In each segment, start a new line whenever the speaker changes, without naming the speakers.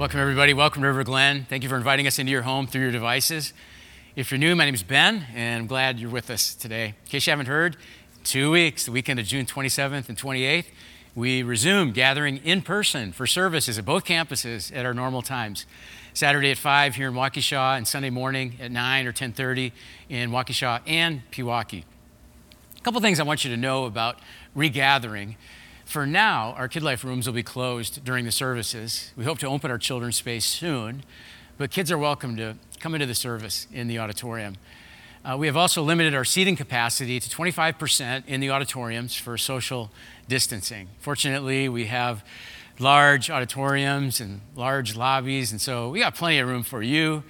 Welcome, everybody. Welcome to River Glen. Thank you for inviting us into your home through your devices. If you're new, my name is Ben, and I'm glad you're with us today. In case you haven't heard, two weeks, the weekend of June 27th and 28th, we resume gathering in person for services at both campuses at our normal times. Saturday at 5 here in Waukesha, and Sunday morning at 9 or 10.30 in Waukesha and Pewaukee. A couple things I want you to know about regathering. For now, our Kid Life rooms will be closed during the services. We hope to open our children's space soon, but kids are welcome to come into the service in the auditorium. Uh, we have also limited our seating capacity to 25% in the auditoriums for social distancing. Fortunately, we have large auditoriums and large lobbies, and so we got plenty of room for you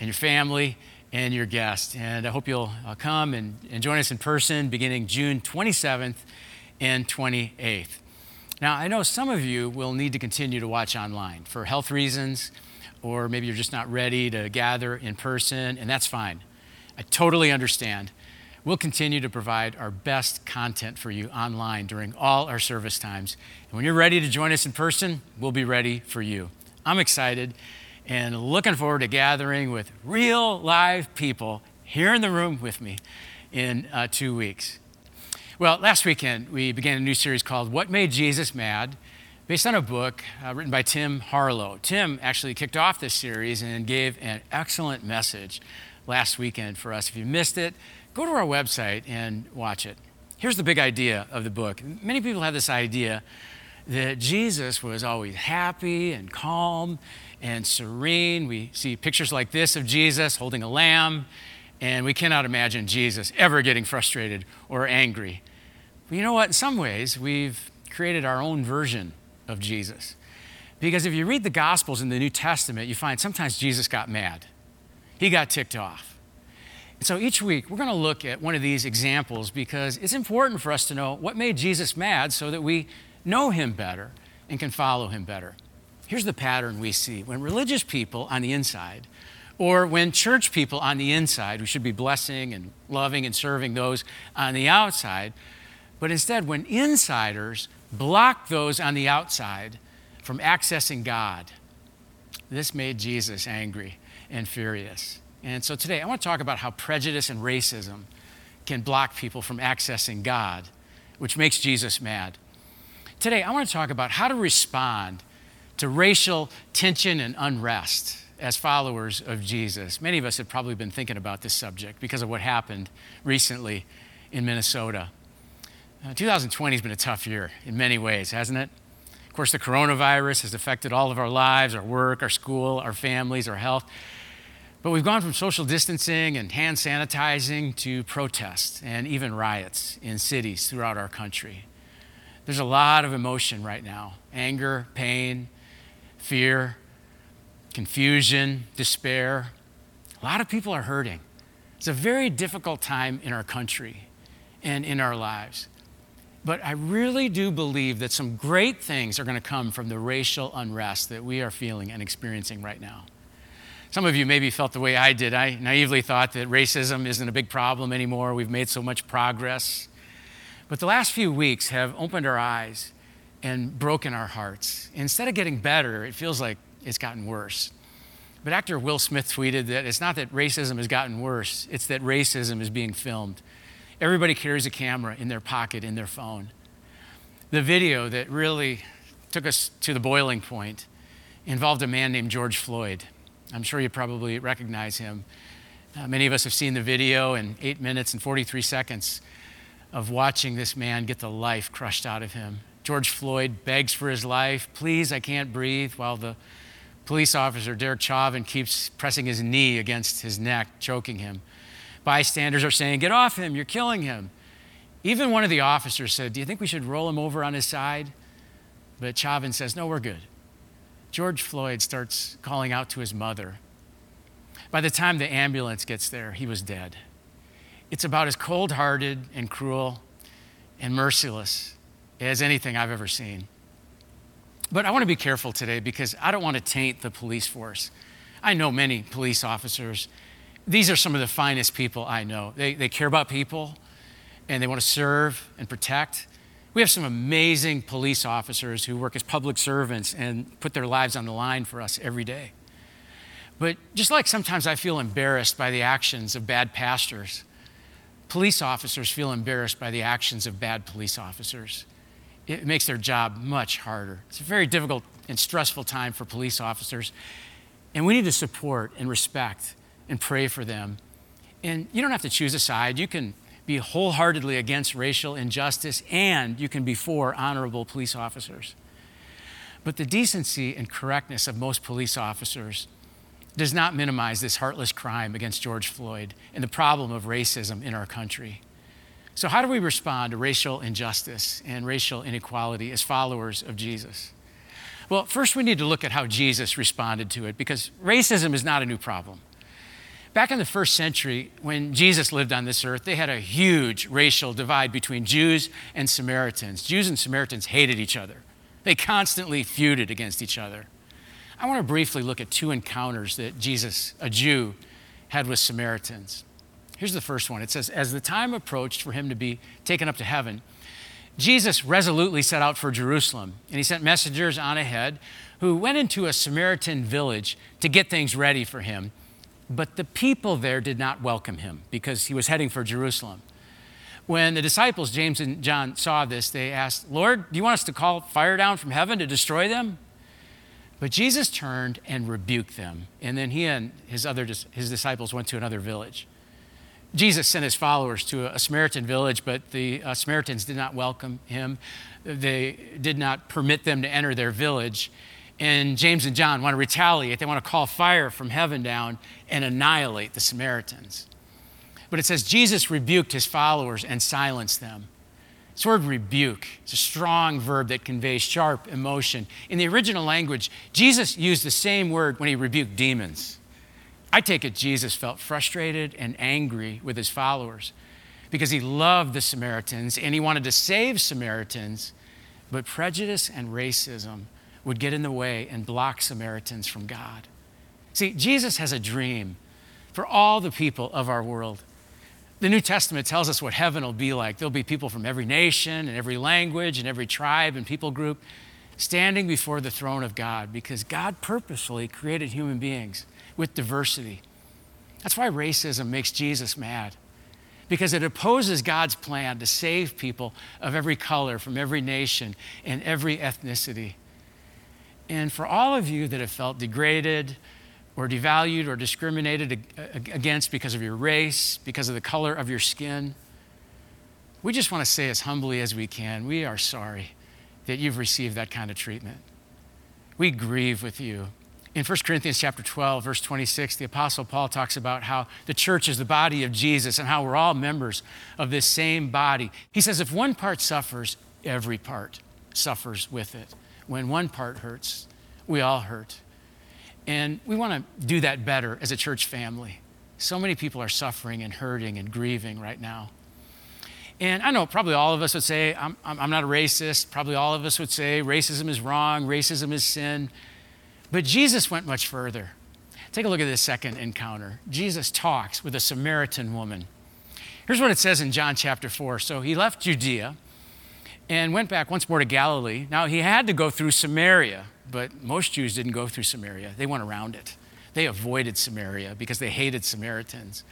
and your family and your guests. And I hope you'll uh, come and, and join us in person beginning June 27th and 28th. Now, I know some of you will need to continue to watch online for health reasons, or maybe you're just not ready to gather in person, and that's fine. I totally understand. We'll continue to provide our best content for you online during all our service times. And when you're ready to join us in person, we'll be ready for you. I'm excited and looking forward to gathering with real live people here in the room with me in uh, two weeks. Well, last weekend we began a new series called What Made Jesus Mad, based on a book uh, written by Tim Harlow. Tim actually kicked off this series and gave an excellent message last weekend for us. If you missed it, go to our website and watch it. Here's the big idea of the book. Many people have this idea that Jesus was always happy and calm and serene. We see pictures like this of Jesus holding a lamb, and we cannot imagine Jesus ever getting frustrated or angry. But you know what? In some ways, we've created our own version of Jesus. Because if you read the Gospels in the New Testament, you find sometimes Jesus got mad, he got ticked off. So each week, we're going to look at one of these examples because it's important for us to know what made Jesus mad so that we know him better and can follow him better. Here's the pattern we see when religious people on the inside, or when church people on the inside, who should be blessing and loving and serving those on the outside, but instead, when insiders block those on the outside from accessing God, this made Jesus angry and furious. And so today, I want to talk about how prejudice and racism can block people from accessing God, which makes Jesus mad. Today, I want to talk about how to respond to racial tension and unrest as followers of Jesus. Many of us have probably been thinking about this subject because of what happened recently in Minnesota. Uh, 2020 has been a tough year in many ways, hasn't it? Of course, the coronavirus has affected all of our lives, our work, our school, our families, our health. But we've gone from social distancing and hand sanitizing to protests and even riots in cities throughout our country. There's a lot of emotion right now anger, pain, fear, confusion, despair. A lot of people are hurting. It's a very difficult time in our country and in our lives. But I really do believe that some great things are going to come from the racial unrest that we are feeling and experiencing right now. Some of you maybe felt the way I did. I naively thought that racism isn't a big problem anymore. We've made so much progress. But the last few weeks have opened our eyes and broken our hearts. Instead of getting better, it feels like it's gotten worse. But actor Will Smith tweeted that it's not that racism has gotten worse, it's that racism is being filmed. Everybody carries a camera in their pocket, in their phone. The video that really took us to the boiling point involved a man named George Floyd. I'm sure you probably recognize him. Uh, many of us have seen the video in eight minutes and 43 seconds of watching this man get the life crushed out of him. George Floyd begs for his life. Please, I can't breathe, while the police officer, Derek Chauvin, keeps pressing his knee against his neck, choking him. Bystanders are saying, Get off him, you're killing him. Even one of the officers said, Do you think we should roll him over on his side? But Chauvin says, No, we're good. George Floyd starts calling out to his mother. By the time the ambulance gets there, he was dead. It's about as cold hearted and cruel and merciless as anything I've ever seen. But I want to be careful today because I don't want to taint the police force. I know many police officers these are some of the finest people I know. They, they care about people and they want to serve and protect. We have some amazing police officers who work as public servants and put their lives on the line for us every day. But just like sometimes I feel embarrassed by the actions of bad pastors, police officers feel embarrassed by the actions of bad police officers. It makes their job much harder. It's a very difficult and stressful time for police officers. And we need to support and respect and pray for them. And you don't have to choose a side. You can be wholeheartedly against racial injustice and you can be for honorable police officers. But the decency and correctness of most police officers does not minimize this heartless crime against George Floyd and the problem of racism in our country. So, how do we respond to racial injustice and racial inequality as followers of Jesus? Well, first we need to look at how Jesus responded to it because racism is not a new problem. Back in the first century, when Jesus lived on this earth, they had a huge racial divide between Jews and Samaritans. Jews and Samaritans hated each other, they constantly feuded against each other. I want to briefly look at two encounters that Jesus, a Jew, had with Samaritans. Here's the first one it says, As the time approached for him to be taken up to heaven, Jesus resolutely set out for Jerusalem, and he sent messengers on ahead who went into a Samaritan village to get things ready for him but the people there did not welcome him because he was heading for Jerusalem. When the disciples, James and John, saw this, they asked, Lord, do you want us to call fire down from heaven to destroy them? But Jesus turned and rebuked them. And then he and his other his disciples went to another village. Jesus sent his followers to a Samaritan village, but the uh, Samaritans did not welcome him. They did not permit them to enter their village and James and John want to retaliate. They want to call fire from heaven down and annihilate the Samaritans. But it says Jesus rebuked his followers and silenced them. This word rebuke is a strong verb that conveys sharp emotion. In the original language, Jesus used the same word when he rebuked demons. I take it Jesus felt frustrated and angry with his followers because he loved the Samaritans and he wanted to save Samaritans, but prejudice and racism would get in the way and block Samaritans from God. See, Jesus has a dream for all the people of our world. The New Testament tells us what heaven will be like. There'll be people from every nation and every language and every tribe and people group standing before the throne of God because God purposefully created human beings with diversity. That's why racism makes Jesus mad because it opposes God's plan to save people of every color, from every nation, and every ethnicity. And for all of you that have felt degraded or devalued or discriminated against because of your race, because of the color of your skin, we just want to say as humbly as we can, we are sorry that you've received that kind of treatment. We grieve with you. In 1 Corinthians chapter 12, verse 26, the apostle Paul talks about how the church is the body of Jesus and how we're all members of this same body. He says if one part suffers, every part suffers with it when one part hurts, we all hurt. And we want to do that better as a church family. So many people are suffering and hurting and grieving right now. And I know probably all of us would say, I'm, I'm not a racist. Probably all of us would say racism is wrong, racism is sin. But Jesus went much further. Take a look at this second encounter. Jesus talks with a Samaritan woman. Here's what it says in John chapter 4. So he left Judea and went back once more to Galilee. Now, he had to go through Samaria, but most Jews didn't go through Samaria. They went around it. They avoided Samaria because they hated Samaritans.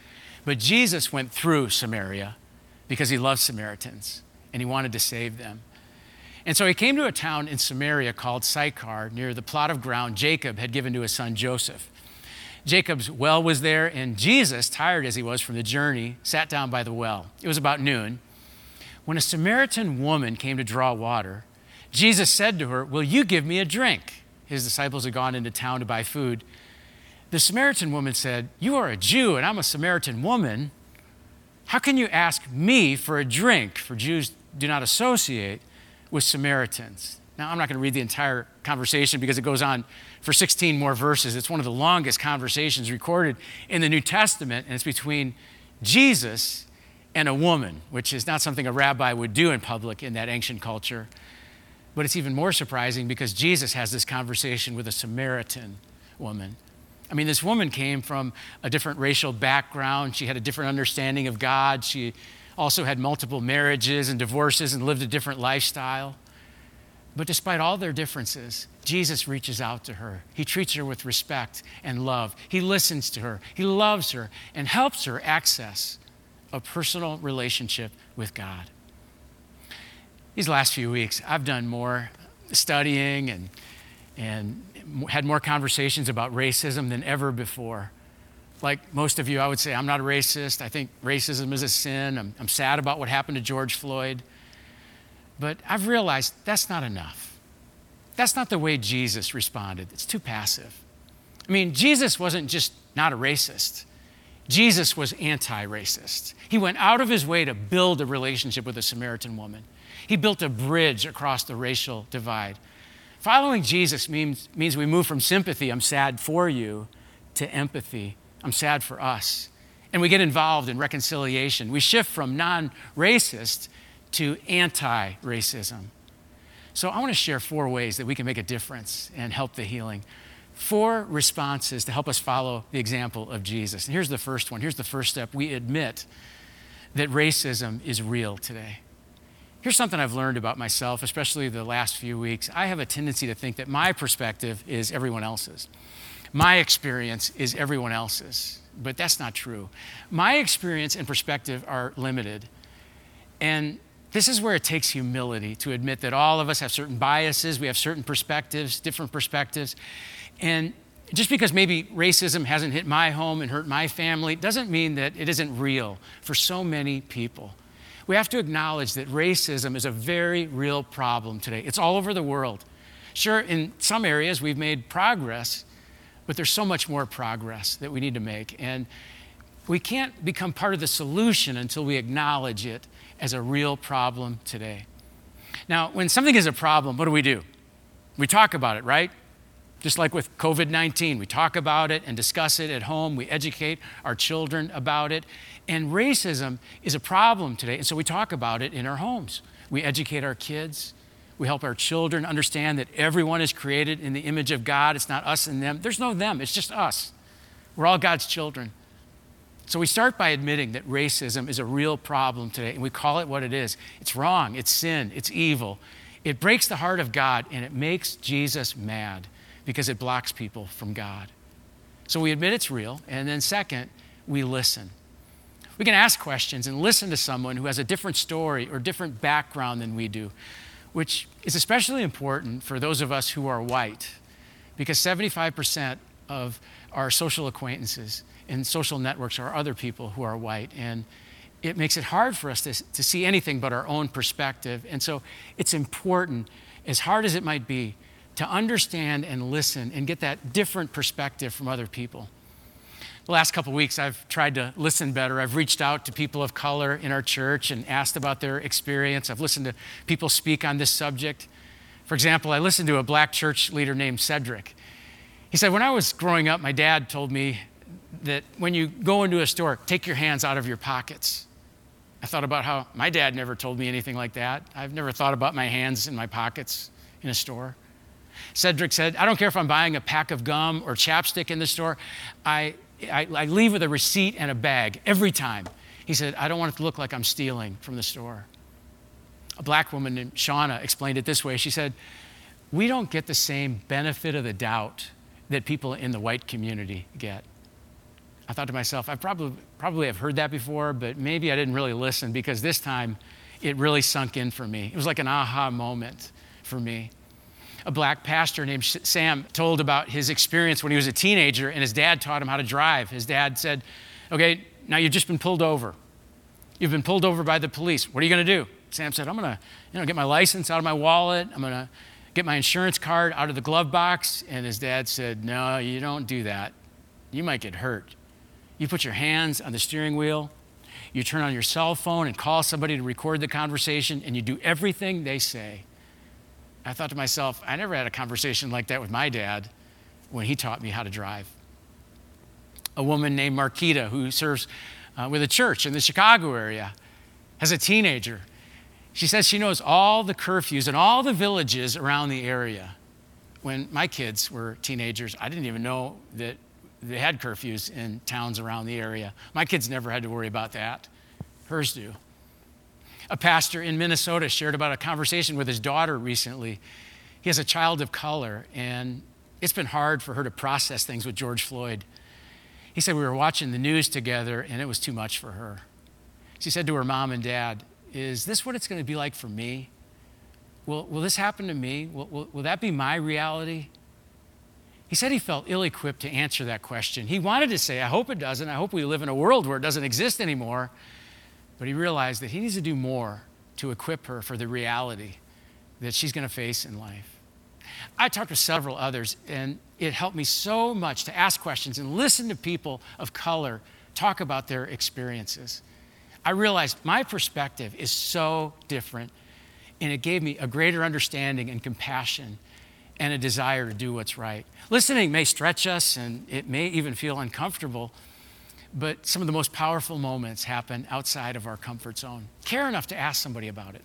But Jesus went through Samaria because he loved Samaritans and he wanted to save them. And so he came to a town in Samaria called Sychar, near the plot of ground Jacob had given to his son Joseph. Jacob's well was there, and Jesus, tired as he was from the journey, sat down by the well. It was about noon. When a Samaritan woman came to draw water, Jesus said to her, Will you give me a drink? His disciples had gone into town to buy food. The Samaritan woman said, You are a Jew, and I'm a Samaritan woman. How can you ask me for a drink? For Jews do not associate with Samaritans. Now, I'm not going to read the entire conversation because it goes on for 16 more verses. It's one of the longest conversations recorded in the New Testament, and it's between Jesus and a woman, which is not something a rabbi would do in public in that ancient culture. But it's even more surprising because Jesus has this conversation with a Samaritan woman. I mean, this woman came from a different racial background. She had a different understanding of God. She also had multiple marriages and divorces and lived a different lifestyle. But despite all their differences, Jesus reaches out to her. He treats her with respect and love. He listens to her. He loves her and helps her access a personal relationship with God. These last few weeks, I've done more studying and, and had more conversations about racism than ever before. Like most of you, I would say I'm not a racist. I think racism is a sin. I'm, I'm sad about what happened to George Floyd. But I've realized that's not enough. That's not the way Jesus responded. It's too passive. I mean, Jesus wasn't just not a racist, Jesus was anti racist. He went out of his way to build a relationship with a Samaritan woman, he built a bridge across the racial divide. Following Jesus means, means we move from sympathy, I'm sad for you, to empathy, I'm sad for us. And we get involved in reconciliation. We shift from non racist to anti racism. So I want to share four ways that we can make a difference and help the healing. Four responses to help us follow the example of Jesus. And here's the first one. Here's the first step. We admit that racism is real today. Here's something I've learned about myself, especially the last few weeks. I have a tendency to think that my perspective is everyone else's. My experience is everyone else's, but that's not true. My experience and perspective are limited. And this is where it takes humility to admit that all of us have certain biases, we have certain perspectives, different perspectives. And just because maybe racism hasn't hit my home and hurt my family doesn't mean that it isn't real for so many people. We have to acknowledge that racism is a very real problem today. It's all over the world. Sure, in some areas we've made progress, but there's so much more progress that we need to make. And we can't become part of the solution until we acknowledge it as a real problem today. Now, when something is a problem, what do we do? We talk about it, right? Just like with COVID 19, we talk about it and discuss it at home. We educate our children about it. And racism is a problem today. And so we talk about it in our homes. We educate our kids. We help our children understand that everyone is created in the image of God. It's not us and them. There's no them, it's just us. We're all God's children. So we start by admitting that racism is a real problem today, and we call it what it is. It's wrong, it's sin, it's evil. It breaks the heart of God, and it makes Jesus mad because it blocks people from God. So we admit it's real, and then second, we listen. We can ask questions and listen to someone who has a different story or different background than we do, which is especially important for those of us who are white, because 75% of our social acquaintances in social networks are other people who are white. And it makes it hard for us to, to see anything but our own perspective. And so it's important, as hard as it might be, to understand and listen and get that different perspective from other people. The last couple weeks, I've tried to listen better. I've reached out to people of color in our church and asked about their experience. I've listened to people speak on this subject. For example, I listened to a black church leader named Cedric. He said, When I was growing up, my dad told me that when you go into a store, take your hands out of your pockets. I thought about how my dad never told me anything like that. I've never thought about my hands in my pockets in a store. Cedric said, I don't care if I'm buying a pack of gum or chapstick in the store, I, I, I leave with a receipt and a bag every time. He said, I don't want it to look like I'm stealing from the store. A black woman named Shauna explained it this way. She said, We don't get the same benefit of the doubt that people in the white community get. I thought to myself, I probably, probably have heard that before, but maybe I didn't really listen because this time it really sunk in for me. It was like an aha moment for me. A black pastor named Sam told about his experience when he was a teenager and his dad taught him how to drive. His dad said, Okay, now you've just been pulled over. You've been pulled over by the police. What are you going to do? Sam said, I'm going to you know, get my license out of my wallet. I'm going to get my insurance card out of the glove box. And his dad said, No, you don't do that. You might get hurt. You put your hands on the steering wheel, you turn on your cell phone and call somebody to record the conversation, and you do everything they say. I thought to myself, I never had a conversation like that with my dad when he taught me how to drive. A woman named Marquita, who serves uh, with a church in the Chicago area, as a teenager, she says she knows all the curfews and all the villages around the area. When my kids were teenagers, I didn't even know that they had curfews in towns around the area. My kids never had to worry about that. Hers do. A pastor in Minnesota shared about a conversation with his daughter recently. He has a child of color, and it's been hard for her to process things with George Floyd. He said we were watching the news together, and it was too much for her. She said to her mom and dad, Is this what it's going to be like for me? Will, will this happen to me? Will, will, will that be my reality? He said he felt ill equipped to answer that question. He wanted to say, I hope it doesn't. I hope we live in a world where it doesn't exist anymore. But he realized that he needs to do more to equip her for the reality that she's going to face in life. I talked with several others, and it helped me so much to ask questions and listen to people of color talk about their experiences. I realized my perspective is so different, and it gave me a greater understanding and compassion and a desire to do what's right. Listening may stretch us, and it may even feel uncomfortable but some of the most powerful moments happen outside of our comfort zone. Care enough to ask somebody about it.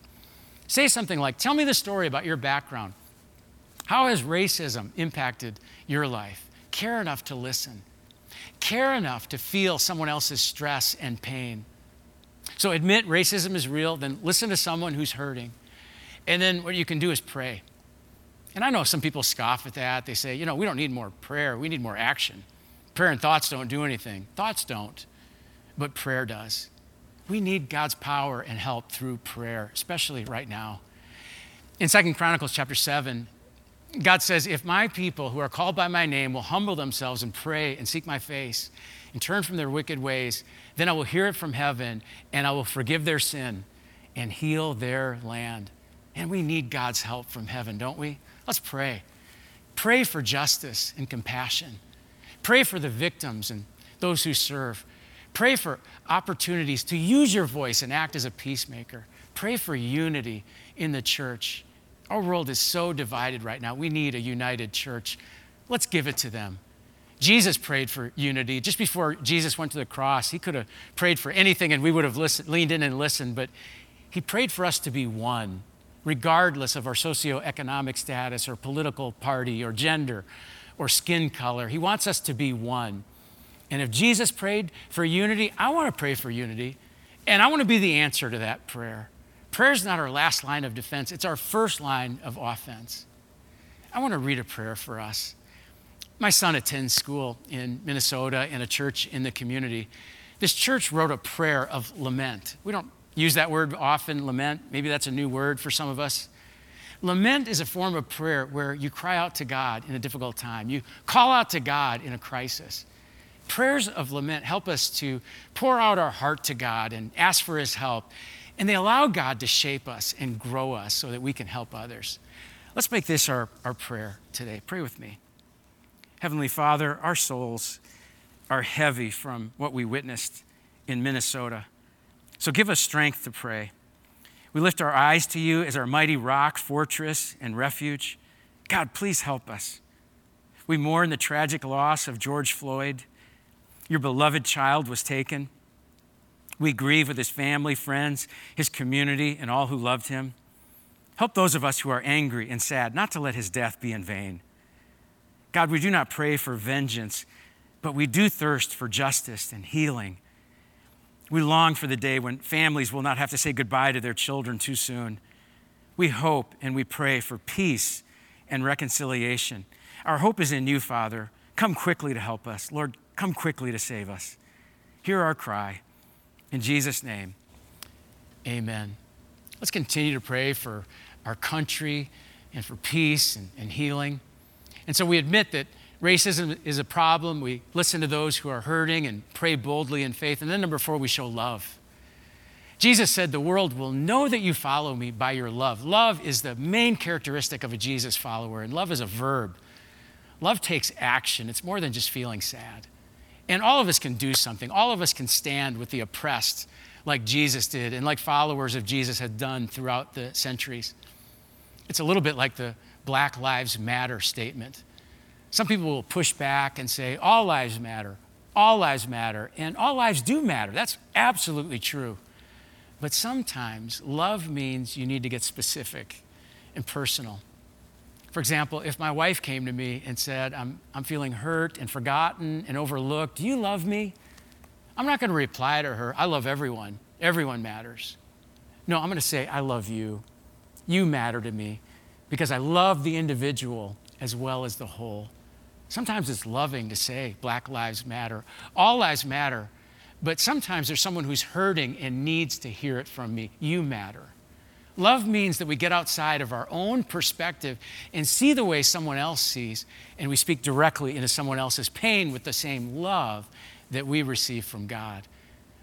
Say something like, Tell me the story about your background. How has racism impacted your life? Care enough to listen. Care enough to feel someone else's stress and pain. So admit racism is real, then listen to someone who's hurting. And then what you can do is pray. And I know some people scoff at that. They say, you know, we don't need more prayer, we need more action. Prayer and thoughts don't do anything. Thoughts don't, but prayer does. We need God's power and help through prayer, especially right now. In Second Chronicles chapter 7, God says, If my people who are called by my name will humble themselves and pray and seek my face and turn from their wicked ways, then I will hear it from heaven and I will forgive their sin and heal their land. And we need God's help from heaven, don't we? Let's pray. Pray for justice and compassion. Pray for the victims and those who serve. Pray for opportunities to use your voice and act as a peacemaker. Pray for unity in the church. Our world is so divided right now. We need a united church. Let's give it to them. Jesus prayed for unity. Just before Jesus went to the cross, he could have prayed for anything and we would have listened, leaned in and listened, but he prayed for us to be one, regardless of our socioeconomic status or political party or gender or skin color. He wants us to be one. And if Jesus prayed for unity, I want to pray for unity. And I want to be the answer to that prayer. Prayer is not our last line of defense, it's our first line of offense. I want to read a prayer for us. My son attends school in Minnesota in a church in the community. This church wrote a prayer of lament. We don't use that word often, lament. Maybe that's a new word for some of us. Lament is a form of prayer where you cry out to God in a difficult time. You call out to God in a crisis. Prayers of lament help us to pour out our heart to God and ask for His help. And they allow God to shape us and grow us so that we can help others. Let's make this our, our prayer today. Pray with me. Heavenly Father, our souls are heavy from what we witnessed in Minnesota. So give us strength to pray. We lift our eyes to you as our mighty rock, fortress, and refuge. God, please help us. We mourn the tragic loss of George Floyd. Your beloved child was taken. We grieve with his family, friends, his community, and all who loved him. Help those of us who are angry and sad not to let his death be in vain. God, we do not pray for vengeance, but we do thirst for justice and healing we long for the day when families will not have to say goodbye to their children too soon. We hope and we pray for peace and reconciliation. Our hope is in you, Father. Come quickly to help us. Lord, come quickly to save us. Hear our cry. In Jesus' name, amen. Let's continue to pray for our country and for peace and, and healing. And so we admit that Racism is a problem. We listen to those who are hurting and pray boldly in faith. And then, number four, we show love. Jesus said, The world will know that you follow me by your love. Love is the main characteristic of a Jesus follower, and love is a verb. Love takes action, it's more than just feeling sad. And all of us can do something. All of us can stand with the oppressed like Jesus did and like followers of Jesus had done throughout the centuries. It's a little bit like the Black Lives Matter statement. Some people will push back and say, all lives matter, all lives matter, and all lives do matter. That's absolutely true. But sometimes love means you need to get specific and personal. For example, if my wife came to me and said, I'm, I'm feeling hurt and forgotten and overlooked, do you love me? I'm not going to reply to her, I love everyone. Everyone matters. No, I'm going to say, I love you. You matter to me because I love the individual as well as the whole. Sometimes it's loving to say, Black Lives Matter. All lives matter. But sometimes there's someone who's hurting and needs to hear it from me. You matter. Love means that we get outside of our own perspective and see the way someone else sees, and we speak directly into someone else's pain with the same love that we receive from God.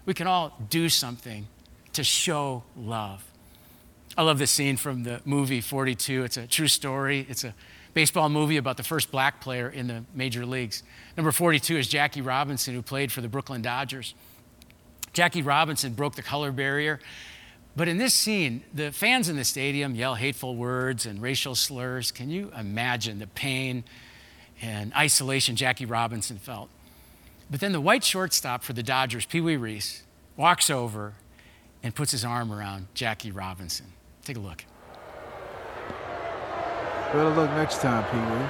We can all do something to show love. I love this scene from the movie 42. It's a true story. It's a baseball movie about the first black player in the major leagues. Number 42 is Jackie Robinson, who played for the Brooklyn Dodgers. Jackie Robinson broke the color barrier but in this scene, the fans in the stadium yell hateful words and racial slurs. Can you imagine the pain and isolation Jackie Robinson felt? But then the white shortstop for the Dodgers, Pee Wee Reese, walks over and puts his arm around Jackie Robinson. Take a look.
Better luck next time, Pee Wee.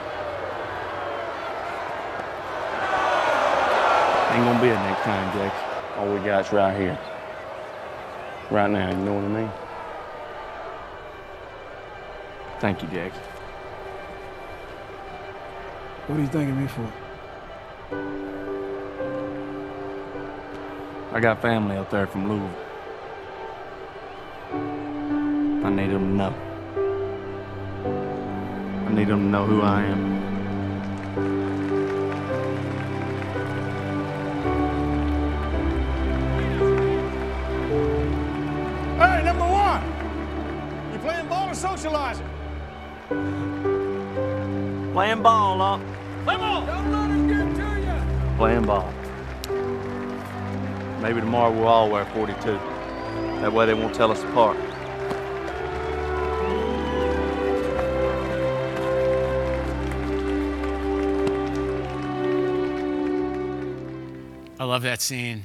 Ain't gonna be a next time, Jackie. All we got's right here right now, you know what I mean? Thank you, Jack.
What are you thanking me for?
I got family up there from Louisville. I need them to know. I need them to know who I am.
Hey, number one, you playing ball or socializing?
Playing ball, huh?
Play ball. Don't let him get to you.
Playing ball. Maybe tomorrow we'll all wear 42. That way they won't tell us apart.
Love that scene.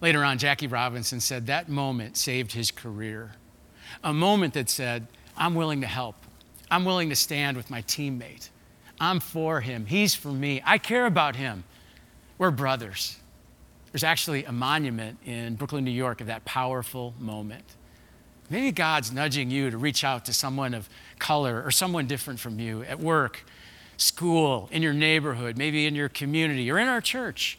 Later on, Jackie Robinson said that moment saved his career. A moment that said, I'm willing to help. I'm willing to stand with my teammate. I'm for him. He's for me. I care about him. We're brothers. There's actually a monument in Brooklyn, New York of that powerful moment. Maybe God's nudging you to reach out to someone of color or someone different from you at work, school, in your neighborhood, maybe in your community or in our church.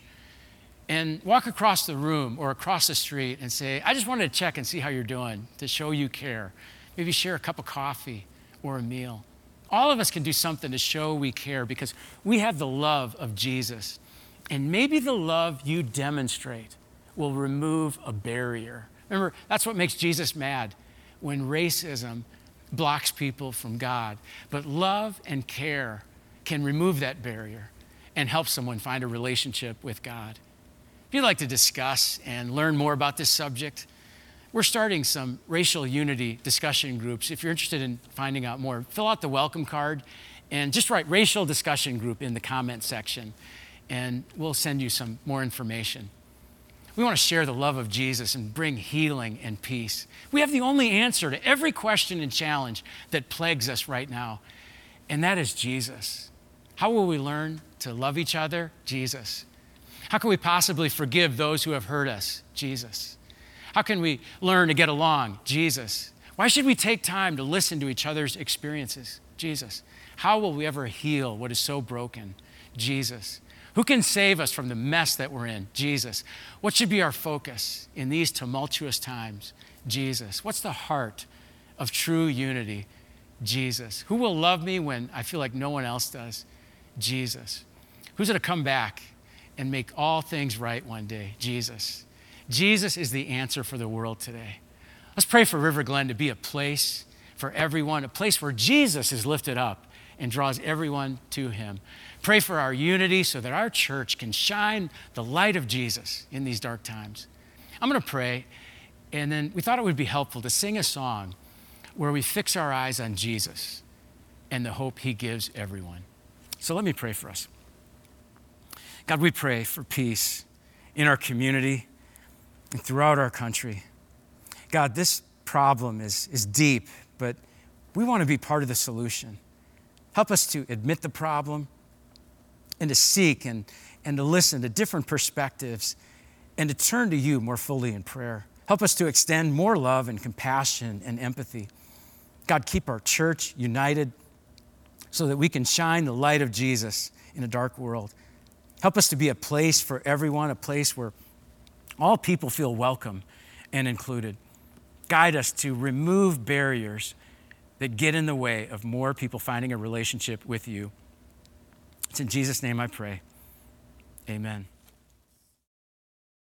And walk across the room or across the street and say, I just wanted to check and see how you're doing to show you care. Maybe share a cup of coffee or a meal. All of us can do something to show we care because we have the love of Jesus. And maybe the love you demonstrate will remove a barrier. Remember, that's what makes Jesus mad when racism blocks people from God. But love and care can remove that barrier and help someone find a relationship with God. If you'd like to discuss and learn more about this subject, we're starting some racial unity discussion groups. If you're interested in finding out more, fill out the welcome card and just write racial discussion group in the comment section, and we'll send you some more information. We want to share the love of Jesus and bring healing and peace. We have the only answer to every question and challenge that plagues us right now, and that is Jesus. How will we learn to love each other? Jesus. How can we possibly forgive those who have hurt us? Jesus. How can we learn to get along? Jesus. Why should we take time to listen to each other's experiences? Jesus. How will we ever heal what is so broken? Jesus. Who can save us from the mess that we're in? Jesus. What should be our focus in these tumultuous times? Jesus. What's the heart of true unity? Jesus. Who will love me when I feel like no one else does? Jesus. Who's going to come back and make all things right one day? Jesus. Jesus is the answer for the world today. Let's pray for River Glen to be a place for everyone, a place where Jesus is lifted up and draws everyone to him. Pray for our unity so that our church can shine the light of Jesus in these dark times. I'm going to pray, and then we thought it would be helpful to sing a song where we fix our eyes on Jesus and the hope he gives everyone. So let me pray for us. God, we pray for peace in our community and throughout our country. God, this problem is, is deep, but we want to be part of the solution. Help us to admit the problem and to seek and, and to listen to different perspectives and to turn to you more fully in prayer. Help us to extend more love and compassion and empathy. God, keep our church united so that we can shine the light of Jesus in a dark world. Help us to be a place for everyone, a place where all people feel welcome and included. Guide us to remove barriers that get in the way of more people finding a relationship with you. It's in Jesus' name I pray. Amen.